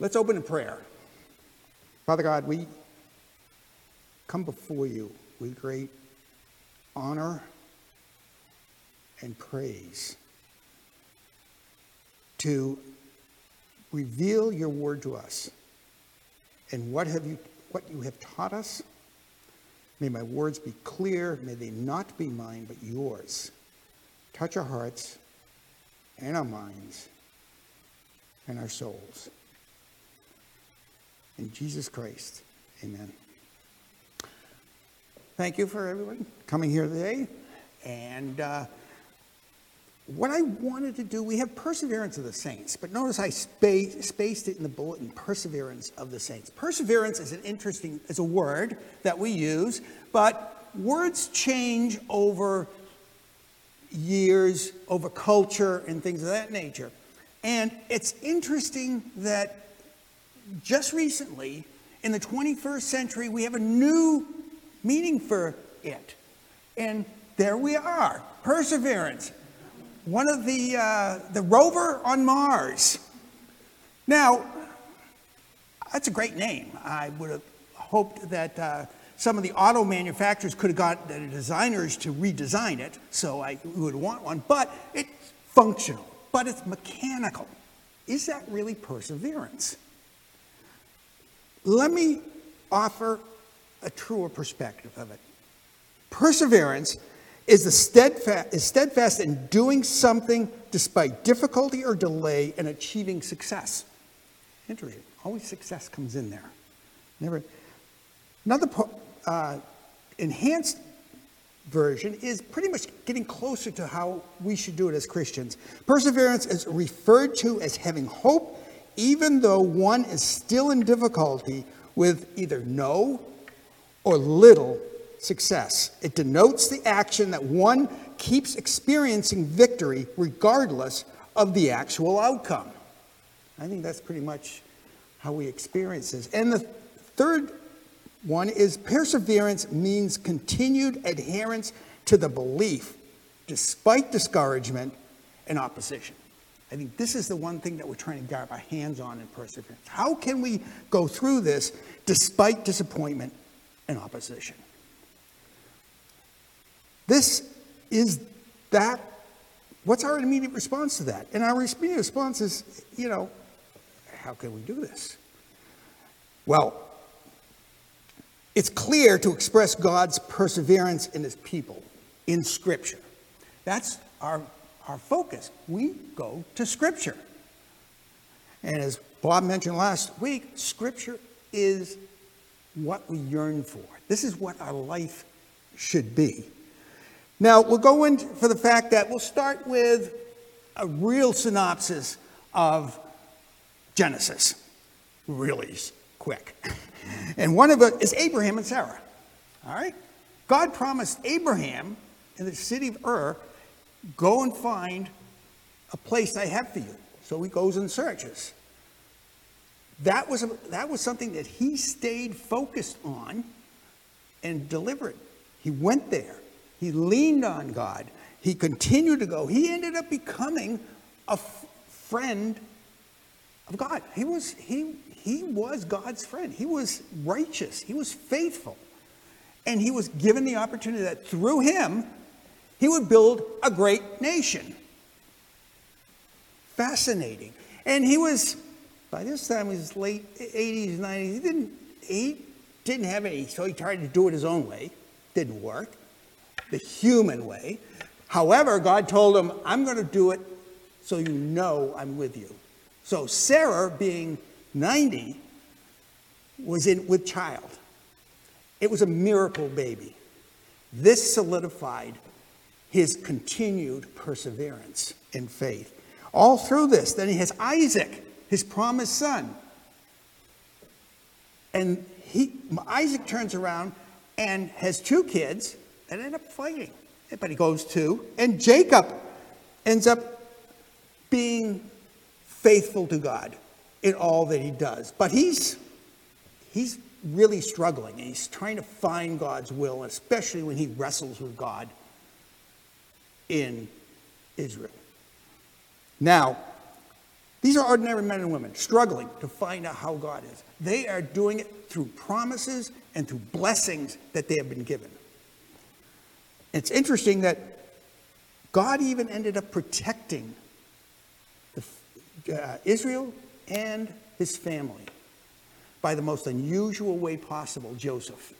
Let's open in prayer. Father God, we come before you with great honor and praise to reveal your word to us. And what have you what you have taught us? May my words be clear, may they not be mine but yours. Touch our hearts and our minds and our souls. In Jesus Christ, amen. Thank you for everyone coming here today. And uh, what I wanted to do, we have perseverance of the saints, but notice I spa- spaced it in the bulletin, perseverance of the saints. Perseverance is an interesting, is a word that we use, but words change over years, over culture, and things of that nature. And it's interesting that just recently, in the 21st century, we have a new meaning for it. And there we are, perseverance. One of the, uh, the rover on Mars. Now, that's a great name. I would have hoped that uh, some of the auto manufacturers could have got the designers to redesign it, so I would want one, but it's functional, but it's mechanical. Is that really perseverance? Let me offer a truer perspective of it. Perseverance is, the steadfast, is steadfast in doing something despite difficulty or delay and achieving success. Interesting. Always success comes in there. Never. Another uh, enhanced version is pretty much getting closer to how we should do it as Christians. Perseverance is referred to as having hope even though one is still in difficulty with either no or little success. It denotes the action that one keeps experiencing victory regardless of the actual outcome. I think that's pretty much how we experience this. And the third one is perseverance means continued adherence to the belief despite discouragement and opposition. I think this is the one thing that we're trying to get our hands on in perseverance. How can we go through this despite disappointment and opposition? This is that. What's our immediate response to that? And our immediate response is, you know, how can we do this? Well, it's clear to express God's perseverance in his people in Scripture. That's our our focus. We go to Scripture. And as Bob mentioned last week, Scripture is what we yearn for. This is what our life should be. Now, we'll go in for the fact that we'll start with a real synopsis of Genesis, really quick. And one of it is Abraham and Sarah. All right? God promised Abraham in the city of Ur Go and find a place I have for you. So he goes and searches. That was, a, that was something that he stayed focused on and delivered. He went there. He leaned on God. He continued to go. He ended up becoming a f- friend of God. He was, he, he was God's friend. He was righteous. He was faithful. And he was given the opportunity that through him, he would build a great nation. Fascinating. And he was, by this time, he was late 80s, 90s. He didn't, he didn't have any, so he tried to do it his own way. Didn't work. The human way. However, God told him, I'm going to do it so you know I'm with you. So Sarah, being 90, was in with child. It was a miracle baby. This solidified his continued perseverance in faith. All through this, then he has Isaac, his promised son. And he, Isaac turns around and has two kids and end up fighting. But he goes to, and Jacob ends up being faithful to God in all that he does. But he's he's really struggling. and He's trying to find God's will, especially when he wrestles with God in Israel. Now, These are ordinary men and women struggling to find out how God is. They are doing it through promises and through blessings that they have been given. It's interesting that God even ended up protecting the, uh, Israel and his family by the most unusual way possible Joseph.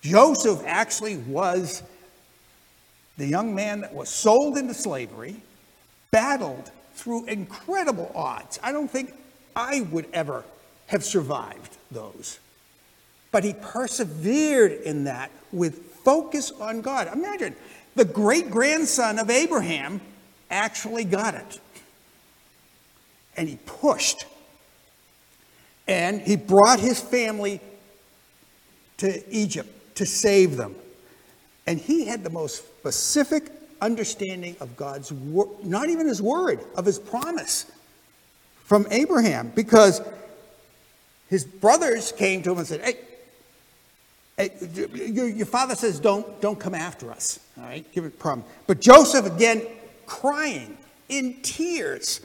Joseph actually was the young man that was sold into slavery, battled through incredible odds. I don't think I would ever have survived those. But he persevered in that with focus on God. Imagine the great grandson of Abraham actually got it. And he pushed. And he brought his family to Egypt to save them. And he had the most specific understanding of God's word, not even his word, of his promise from Abraham, because his brothers came to him and said, Hey, hey your, your father says, don't, don't come after us. All right, give it a problem. But Joseph, again, crying in tears,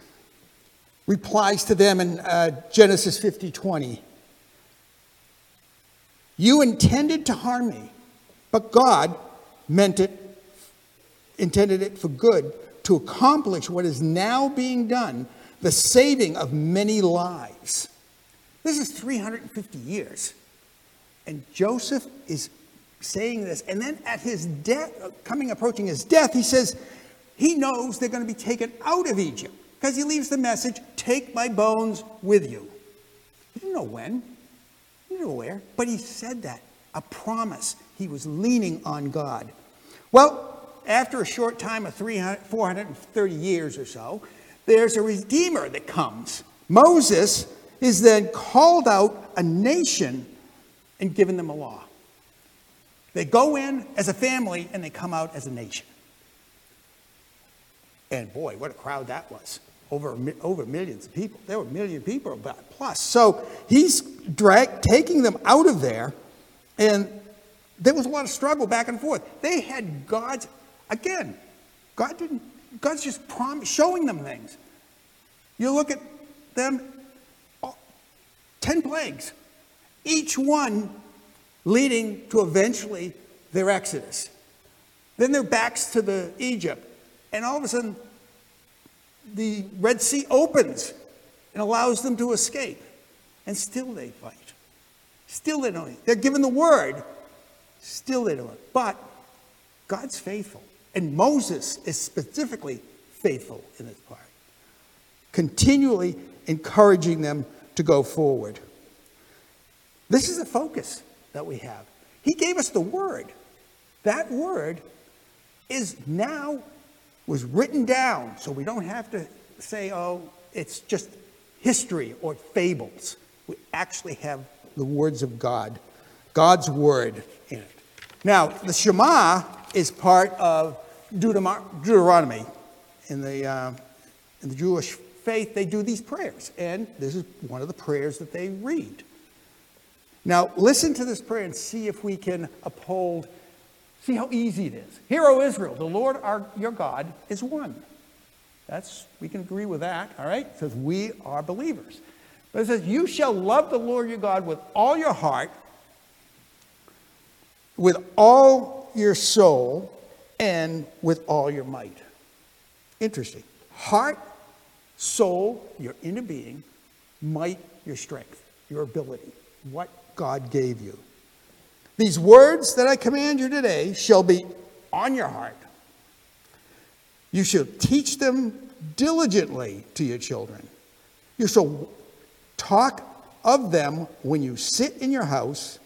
replies to them in uh, Genesis 50 20. You intended to harm me, but God meant it intended it for good to accomplish what is now being done, the saving of many lives. This is 350 years. And Joseph is saying this. And then at his death, uh, coming approaching his death, he says he knows they're going to be taken out of Egypt because he leaves the message take my bones with you. He didn't know when, he didn't know where, but he said that a promise. He was leaning on God. Well, after a short time of 300, 430 years or so, there's a redeemer that comes. Moses is then called out a nation and given them a law. They go in as a family and they come out as a nation. And boy, what a crowd that was. Over, over millions of people. There were a million people plus. So he's drag, taking them out of there, and there was a lot of struggle back and forth. They had God's Again, God didn't, God's just prom- showing them things. You look at them, oh, 10 plagues, each one leading to eventually their exodus. Then their backs to the Egypt, and all of a sudden the Red Sea opens and allows them to escape. And still they fight. Still they don't. They're given the word. Still they don't. But God's faithful. And Moses is specifically faithful in this part, continually encouraging them to go forward. This is the focus that we have. He gave us the word. That word is now was written down, so we don't have to say, oh, it's just history or fables. We actually have the words of God, God's word in it. Now, the Shema is part of Deuteronomy. In the, uh, in the Jewish faith, they do these prayers, and this is one of the prayers that they read. Now, listen to this prayer and see if we can uphold, see how easy it is. Hear, O Israel, the Lord our, your God is one. That's, we can agree with that, all right? It says, we are believers. But it says, you shall love the Lord your God with all your heart, with all your soul, and with all your might. Interesting. Heart, soul, your inner being, might, your strength, your ability, what God gave you. These words that I command you today shall be on your heart. You shall teach them diligently to your children. You shall talk of them when you sit in your house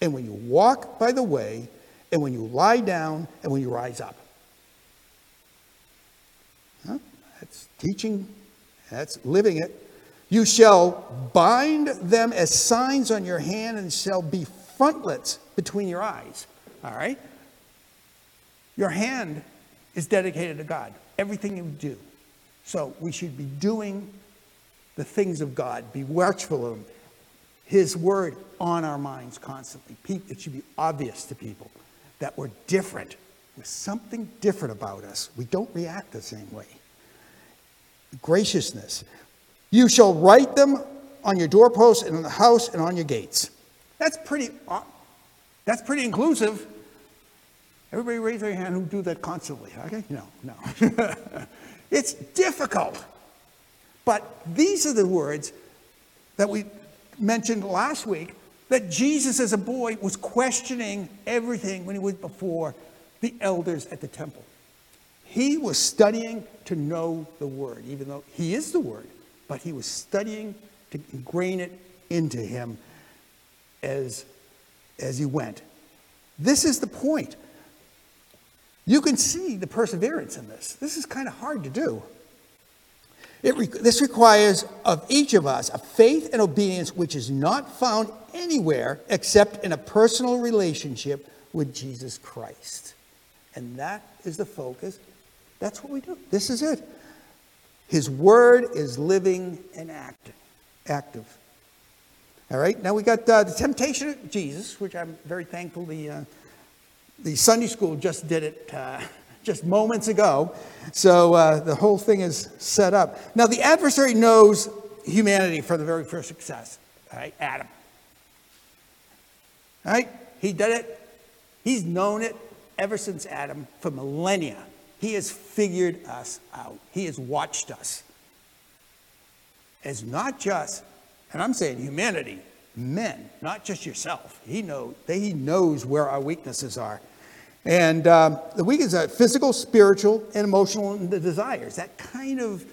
and when you walk by the way and when you lie down and when you rise up. Huh? That's teaching, that's living it. You shall bind them as signs on your hand and shall be frontlets between your eyes. All right? Your hand is dedicated to God, everything you do. So we should be doing the things of God, be watchful of Him, His word on our minds constantly. It should be obvious to people that we're different. There's something different about us. We don't react the same way. graciousness. You shall write them on your doorposts and in the house and on your gates. That's pretty, that's pretty inclusive. Everybody raise their hand who do that constantly. Okay? No, no. it's difficult. But these are the words that we mentioned last week that Jesus, as a boy, was questioning everything when he was before the elders at the temple. He was studying to know the word, even though he is the word, but he was studying to ingrain it into him as, as he went. This is the point. You can see the perseverance in this. This is kind of hard to do. Re- this requires of each of us a faith and obedience which is not found anywhere except in a personal relationship with Jesus Christ. And that is the focus. That's what we do. This is it. His word is living and active. active. All right, now we got uh, the temptation of Jesus, which I'm very thankful the uh, the Sunday school just did it uh, just moments ago. So uh, the whole thing is set up. Now, the adversary knows humanity from the very first success. Right, Adam. Right? he did it. He's known it ever since Adam for millennia. He has figured us out. He has watched us. As not just, and I'm saying humanity, men, not just yourself. He, know, he knows where our weaknesses are. And um, the weakness are physical, spiritual, and emotional, and the desires. That kind of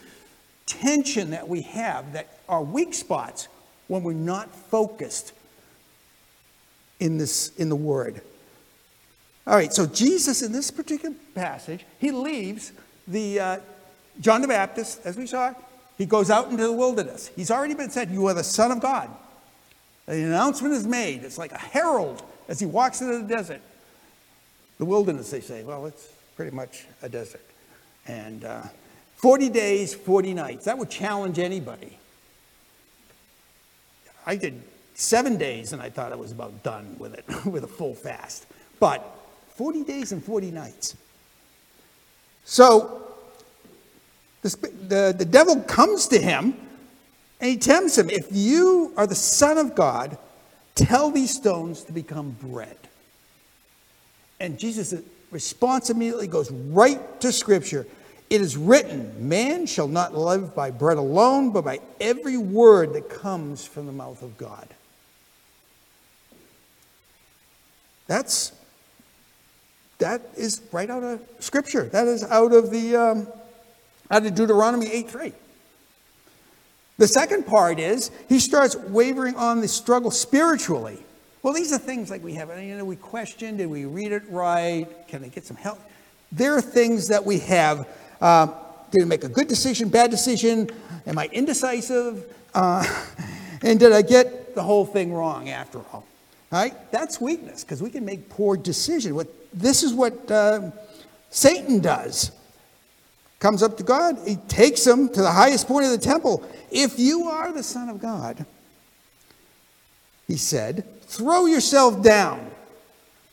tension that we have that are weak spots when we're not focused in this in the word. All right, so Jesus in this particular passage, he leaves the uh, John the Baptist, as we saw, he goes out into the wilderness. He's already been said, You are the Son of God. The announcement is made. It's like a herald as he walks into the desert. The wilderness, they say. Well, it's pretty much a desert. And uh, 40 days, 40 nights. That would challenge anybody. I did seven days and I thought I was about done with it, with a full fast. But 40 days and 40 nights. So the, the, the devil comes to him and he tempts him if you are the Son of God, tell these stones to become bread. And Jesus' response immediately goes right to Scripture. It is written, Man shall not live by bread alone, but by every word that comes from the mouth of God. That's that is right out of Scripture. That is out of the um, out of Deuteronomy 8 3. The second part is he starts wavering on the struggle spiritually. Well, these are things like we have, you know, we question, did we read it right? Can I get some help? There are things that we have. Uh, did I make a good decision, bad decision? Am I indecisive? Uh, and did I get the whole thing wrong after all? Right? That's weakness because we can make poor decisions. What, this is what uh, Satan does. Comes up to God, he takes him to the highest point of the temple. If you are the Son of God, he said, throw yourself down.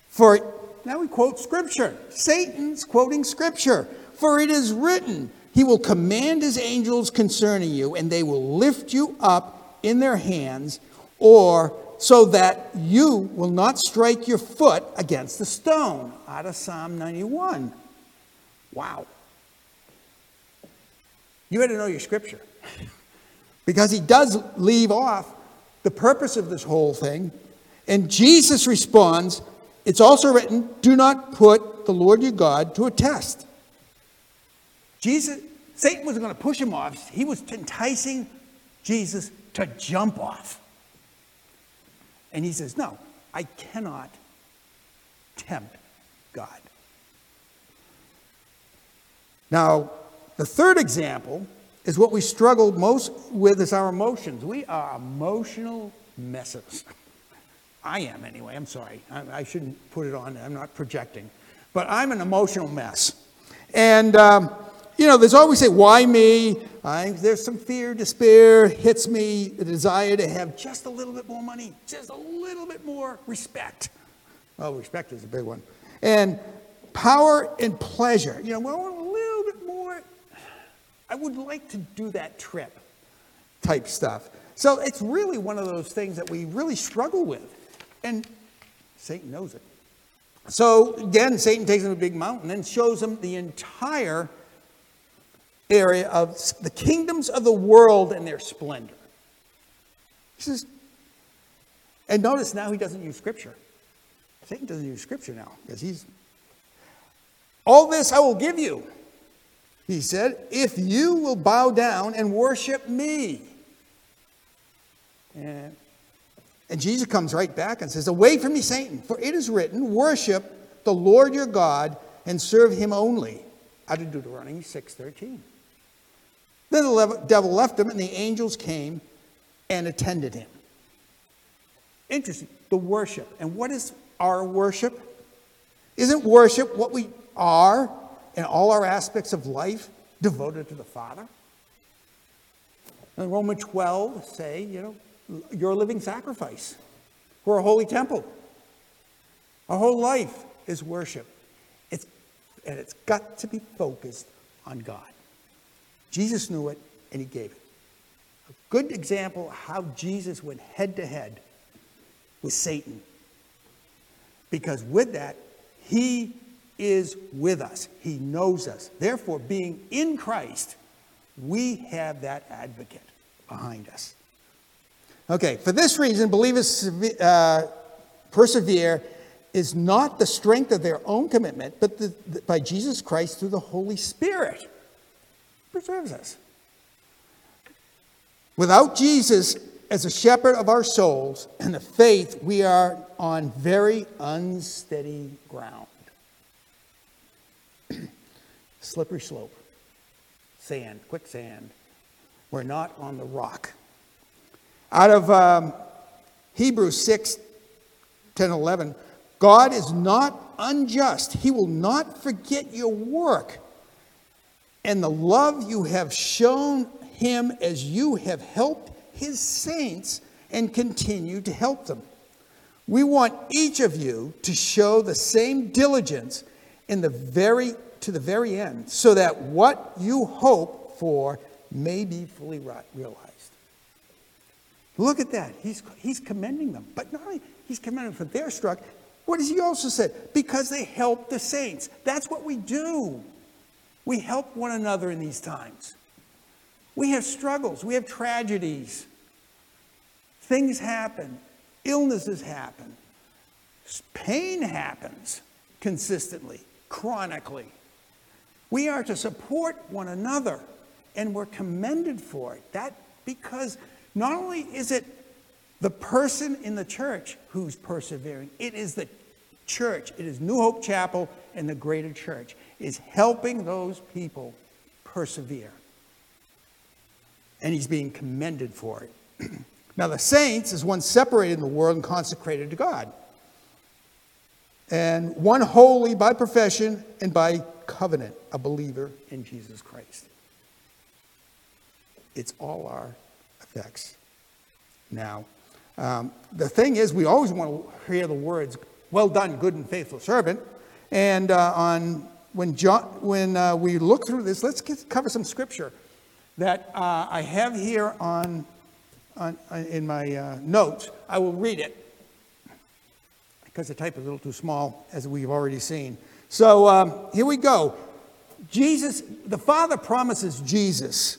For now we quote scripture. Satan's quoting scripture. For it is written, He will command His angels concerning you, and they will lift you up in their hands, or so that you will not strike your foot against the stone. Out of Psalm 91. Wow. You had to know your scripture. because he does leave off the purpose of this whole thing and Jesus responds, It's also written, do not put the Lord your God to a test. Jesus, Satan was going to push him off. He was enticing Jesus to jump off. And he says, No, I cannot tempt God. Now, the third example is what we struggle most with is our emotions. We are emotional messes. I am anyway. I'm sorry. I, I, shouldn't put it on. I'm not projecting. But I'm an emotional mess. And, um, you know, there's always say, why me? I, there's some fear, despair hits me, the desire to have just a little bit more money, just a little bit more respect. Oh, respect is a big one. And power and pleasure. You know, well, a little bit more. I would like to do that trip type stuff. So it's really one of those things that we really struggle with. And Satan knows it. So again, Satan takes him to a big mountain and shows him the entire area of the kingdoms of the world and their splendor. He says, and notice now he doesn't use scripture. Satan doesn't use scripture now because he's, all this I will give you, he said, if you will bow down and worship me. And, and Jesus comes right back and says, Away from me, Satan, for it is written, Worship the Lord your God and serve him only. Out of Deuteronomy 6:13. Then the devil left him, and the angels came and attended him. Interesting. The worship. And what is our worship? Isn't worship what we are in all our aspects of life devoted to the Father? And Romans 12 say, you know, you're a living sacrifice. We're a holy temple. Our whole life is worship. It's, and it's got to be focused on God. Jesus knew it and he gave it. A good example of how Jesus went head to head with Satan. Because with that, he is with us, he knows us. Therefore, being in Christ, we have that advocate behind us. Okay, for this reason, believers uh, persevere is not the strength of their own commitment, but the, the, by Jesus Christ through the Holy Spirit. Preserves us. Without Jesus as a shepherd of our souls and the faith, we are on very unsteady ground. Slippery slope, sand, quicksand. We're not on the rock. Out of um, Hebrews 6 10, 11, God is not unjust. He will not forget your work and the love you have shown him as you have helped his saints and continue to help them. We want each of you to show the same diligence in the very to the very end so that what you hope for may be fully realized. Look at that. He's, he's commending them. But not only he's commending them for their struggle, what does he also say? Because they help the saints. That's what we do. We help one another in these times. We have struggles, we have tragedies. Things happen, illnesses happen, pain happens consistently, chronically. We are to support one another, and we're commended for it. That because not only is it the person in the church who's persevering, it is the church, it is New Hope Chapel and the greater church, is helping those people persevere. And he's being commended for it. now, the saints is one separated in the world and consecrated to God, and one holy by profession and by covenant, a believer in Jesus Christ. It's all our effects. Now, um, the thing is, we always want to hear the words, well done, good and faithful servant. And uh, on, when, John, when uh, we look through this, let's get, cover some scripture that uh, I have here on, on uh, in my uh, notes. I will read it because the type is a little too small, as we've already seen. So um, here we go. Jesus, the Father promises Jesus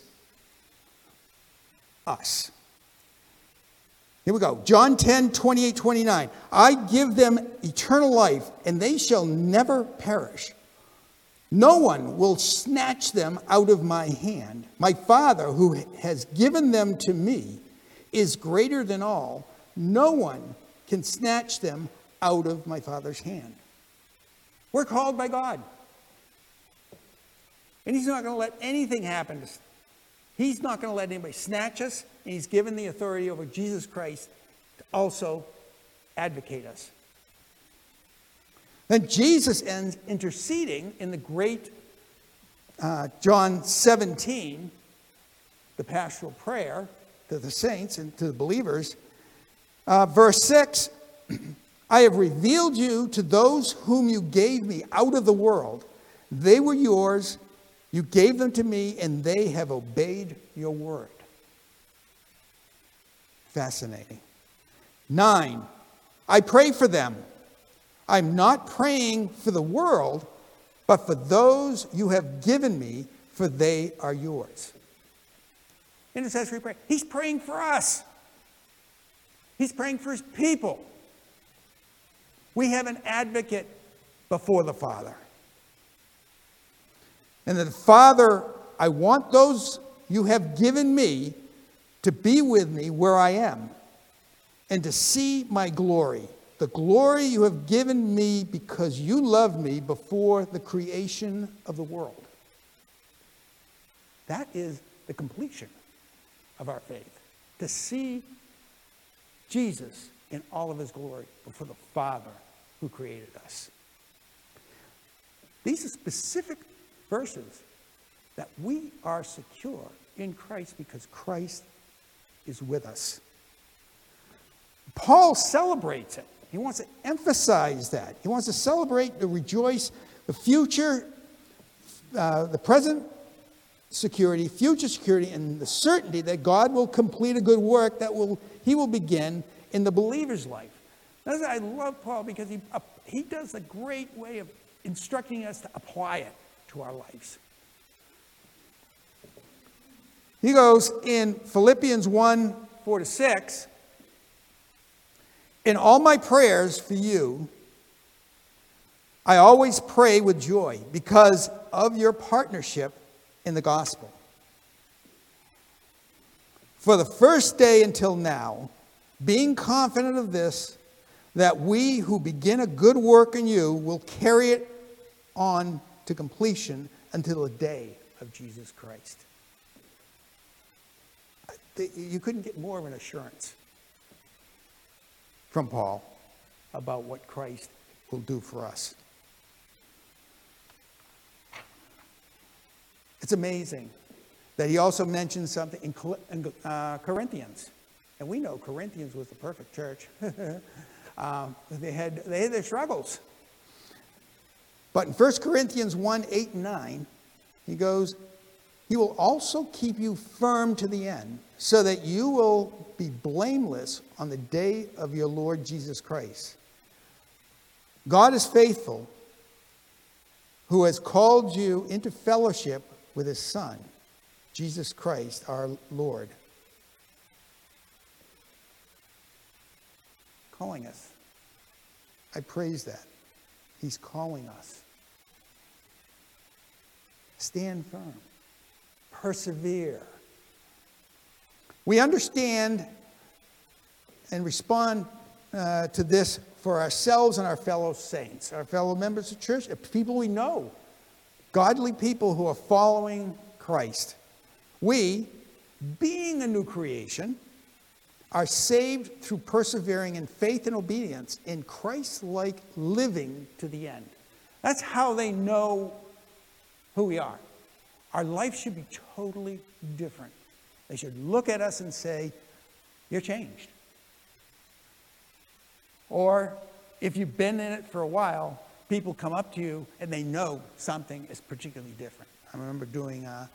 us. Here we go. John 10, 28, 29. I give them eternal life, and they shall never perish. No one will snatch them out of my hand. My Father, who has given them to me, is greater than all. No one can snatch them out of my Father's hand. We're called by God. And He's not going to let anything happen to us. He's not going to let anybody snatch us, and He's given the authority over Jesus Christ to also advocate us. Then Jesus ends interceding in the great uh, John 17, the pastoral prayer to the saints and to the believers. Uh, verse 6 I have revealed you to those whom you gave me out of the world. They were yours, You gave them to me, and they have obeyed your word. Fascinating. Nine, I pray for them. I'm not praying for the world, but for those you have given me, for they are yours. Intercessory prayer. He's praying for us. He's praying for his people. We have an advocate before the Father. And the Father, I want those you have given me to be with me where I am and to see my glory, the glory you have given me because you loved me before the creation of the world. That is the completion of our faith, to see Jesus in all of his glory before the Father who created us. These are specific verses that we are secure in Christ because Christ is with us. Paul celebrates it. He wants to emphasize that. He wants to celebrate, to rejoice the future, uh, the present security, future security, and the certainty that God will complete a good work that will he will begin in the believer's life. That's I love Paul because he, uh, he does a great way of instructing us to apply it to our lives. He goes in Philippians 1 4 to 6 In all my prayers for you, I always pray with joy because of your partnership in the gospel. For the first day until now, being confident of this, that we who begin a good work in you will carry it on to completion until the day of Jesus Christ. You couldn't get more of an assurance from Paul about what Christ will do for us. It's amazing that he also mentions something in uh, Corinthians. And we know Corinthians was the perfect church. um, they, had, they had their struggles. But in 1 Corinthians 1 8 and 9, he goes, He will also keep you firm to the end, so that you will be blameless on the day of your Lord Jesus Christ. God is faithful, who has called you into fellowship with his Son, Jesus Christ, our Lord. Calling us. I praise that. He's calling us. Stand firm. Persevere. We understand and respond uh, to this for ourselves and our fellow saints, our fellow members of church, people we know, godly people who are following Christ. We, being a new creation, are saved through persevering in faith and obedience in Christ like living to the end. That's how they know who we are. Our life should be totally different. They should look at us and say, You're changed. Or if you've been in it for a while, people come up to you and they know something is particularly different. I remember doing, uh,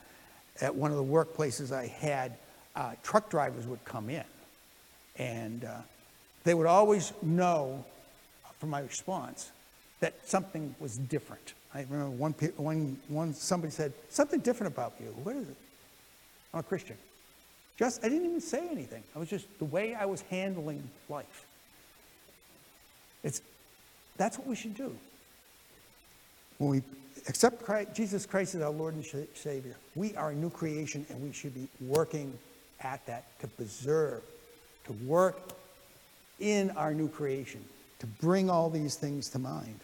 at one of the workplaces I had, uh, truck drivers would come in and uh, they would always know from my response that something was different. I remember one, one, one somebody said, something different about you. What is it? I'm a Christian. Just, I didn't even say anything. I was just the way I was handling life. It's, that's what we should do. When we accept Christ, Jesus Christ as our Lord and Savior, we are a new creation and we should be working at that to preserve, to work in our new creation, to bring all these things to mind.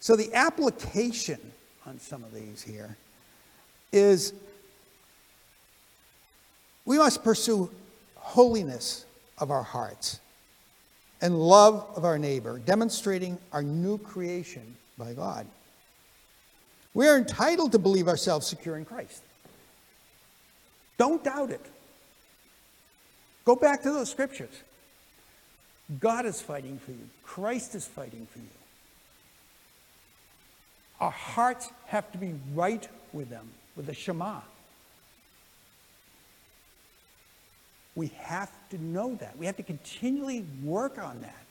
So the application on some of these here is we must pursue holiness of our hearts and love of our neighbor, demonstrating our new creation by God. We are entitled to believe ourselves secure in Christ. Don't doubt it. Go back to those scriptures. God is fighting for you, Christ is fighting for you. Our hearts have to be right with them, with the Shema. We have to know that. We have to continually work on that.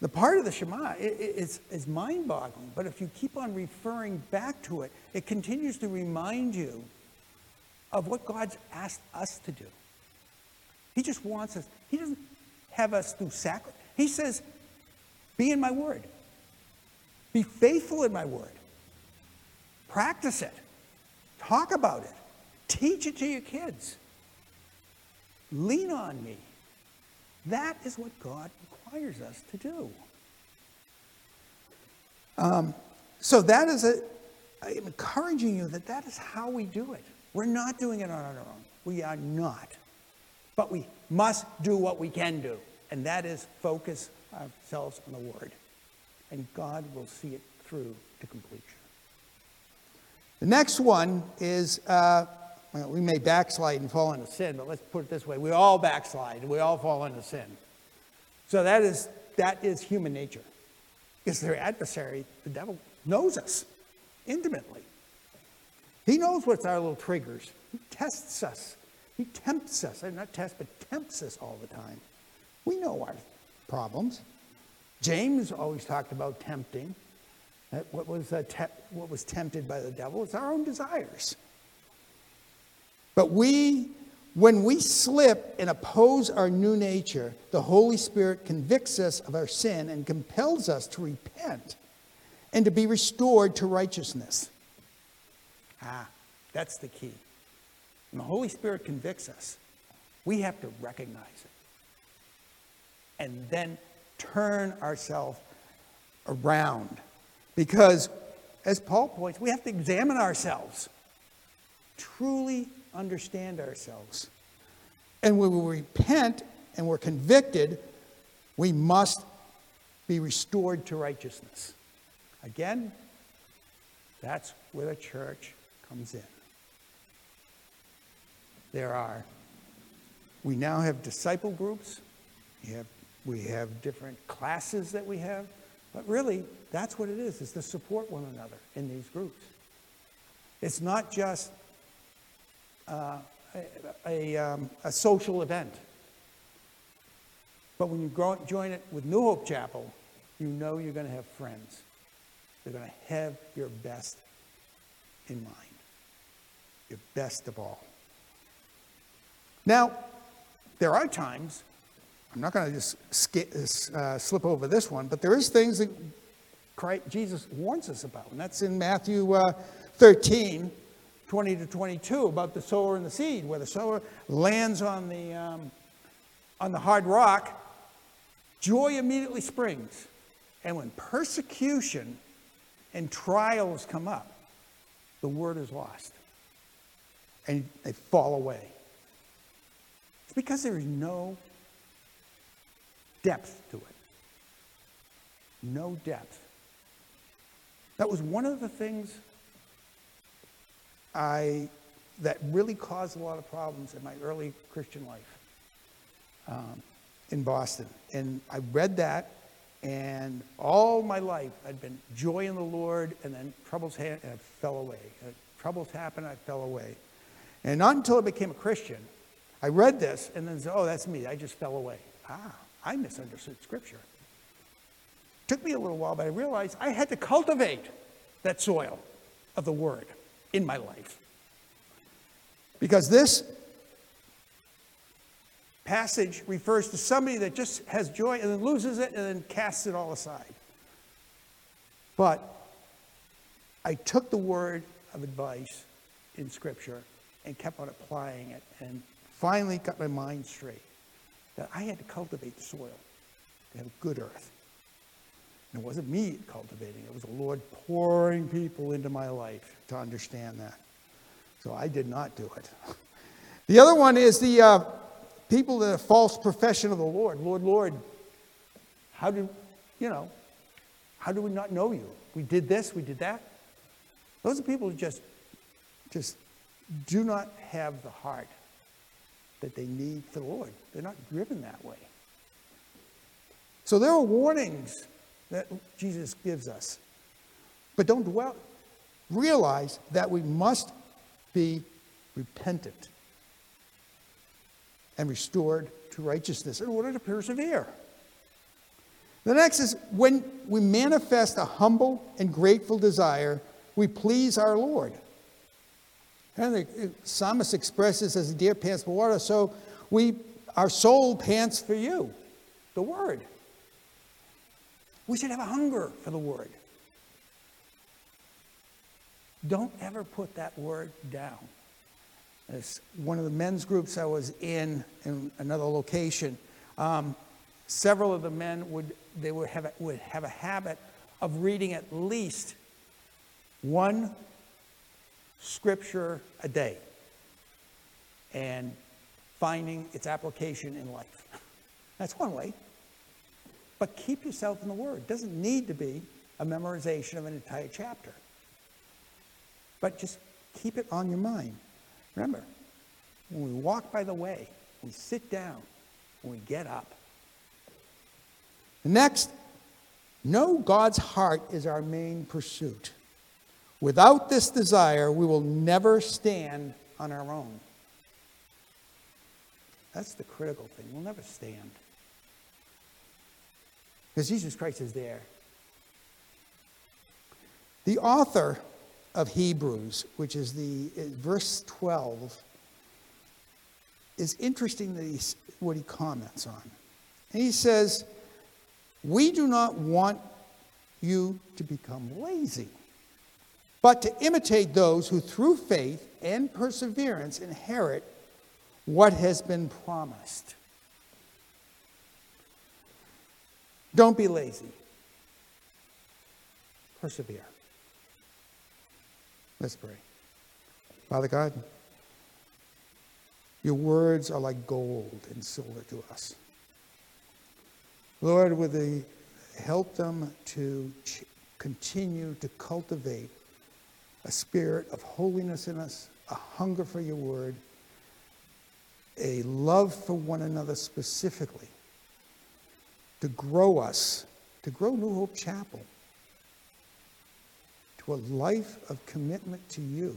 The part of the Shema is, is mind boggling, but if you keep on referring back to it, it continues to remind you of what God's asked us to do. He just wants us, He doesn't have us do sacrifice. He says, Be in my word, be faithful in my word, practice it, talk about it, teach it to your kids, lean on me. That is what God requires us to do. Um, so that is a, I'm encouraging you that that is how we do it. We're not doing it on our own. We are not. But we must do what we can do, and that is focus ourselves on the Word. And God will see it through to completion. The next one is uh, well, we may backslide and fall into sin, but let's put it this way we all backslide, we all fall into sin. So that is, that is human nature. Because their adversary, the devil, knows us intimately. He knows what's our little triggers. He tests us. He tempts us. Not tests, but tempts us all the time. We know our problems. James always talked about tempting. What was, uh, te- what was tempted by the devil? It's our own desires. But we when we slip and oppose our new nature, the Holy Spirit convicts us of our sin and compels us to repent and to be restored to righteousness. Ah, that's the key. When the Holy Spirit convicts us, we have to recognize it and then turn ourselves around. Because, as Paul points, we have to examine ourselves, truly understand ourselves. And when we repent and we're convicted, we must be restored to righteousness. Again, that's where the church comes in. There are, we now have disciple groups, we have, we have different classes that we have, but really, that's what it is, is to support one another in these groups. It's not just uh, a, a, um, a, social event. But when you grow, join it with New Hope Chapel, you know you're going to have friends. They're going to have your best in mind, your best of all. Now, there are times, I'm not going to just skip, uh, slip over this one, but there is things that Christ, Jesus warns us about, and that's in Matthew uh, 13, 20 to 22 about the sower and the seed, where the sower lands on the, um, on the hard rock, joy immediately springs. And when persecution and trials come up, the word is lost. And they fall away. It's because there is no depth to it. No depth. That was one of the things I, that really caused a lot of problems in my early Christian life um, in Boston. And I read that, and all my life I'd been joy in the Lord, and then troubles ha- and I fell away. Uh, troubles happened, I fell away. And not until I became a Christian, I read this and then said, oh, that's me. I just fell away. Ah, I misunderstood Scripture. Took me a little while, but I realized I had to cultivate that soil of the Word in my life. Because this passage refers to somebody that just has joy and then loses it and then casts it all aside. But I took the word of advice in Scripture and kept on applying it and finally got my mind straight that I had to cultivate the soil to have good earth. And it wasn't me cultivating, it was the Lord pouring people into my life to understand that. So I did not do it. The other one is the uh, people that have false profession of the Lord. Lord, Lord, how do, you know, how do we not know you? We did this, we did that. Those are people who just, just do not have the heart that they need for the Lord. They're not driven that way. So there are warnings that Jesus gives us. But don't dwell. Realize that we must be repentant and restored to righteousness in order to persevere. The next is when we manifest a humble and grateful desire, we please our Lord. And the psalmist expresses as a deer pants for water, so we our soul pants for you, the word. We should have a hunger for the word. Don't ever put that word down. As one of the men's groups I was in in another location, um, several of the men would they would have, a, would have a habit of reading at least one scripture a day and finding its application in life. That's one way. But keep yourself in the Word. It doesn't need to be a memorization of an entire chapter. But just keep it on your mind. Remember, when we walk by the way, we sit down, when we get up. Next, know God's heart is our main pursuit. Without this desire, we will never stand on our own. That's the critical thing. We'll never stand. Because Jesus Christ is there. The author of Hebrews, which is the uh, verse 12, is interesting that what he comments on. And he says, We do not want you to become lazy, but to imitate those who through faith and perseverance inherit what has been promised. Don't be lazy. Persevere. Let's pray. Father God, your words are like gold and silver to us. Lord, would they help them to continue to cultivate a spirit of holiness in us, a hunger for your word, a love for one another specifically, to grow us, to grow New Hope Chapel to a life of commitment to you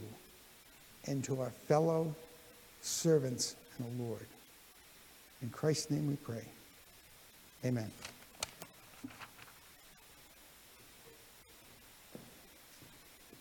and to our fellow servants in the Lord. In Christ's name we pray. Amen.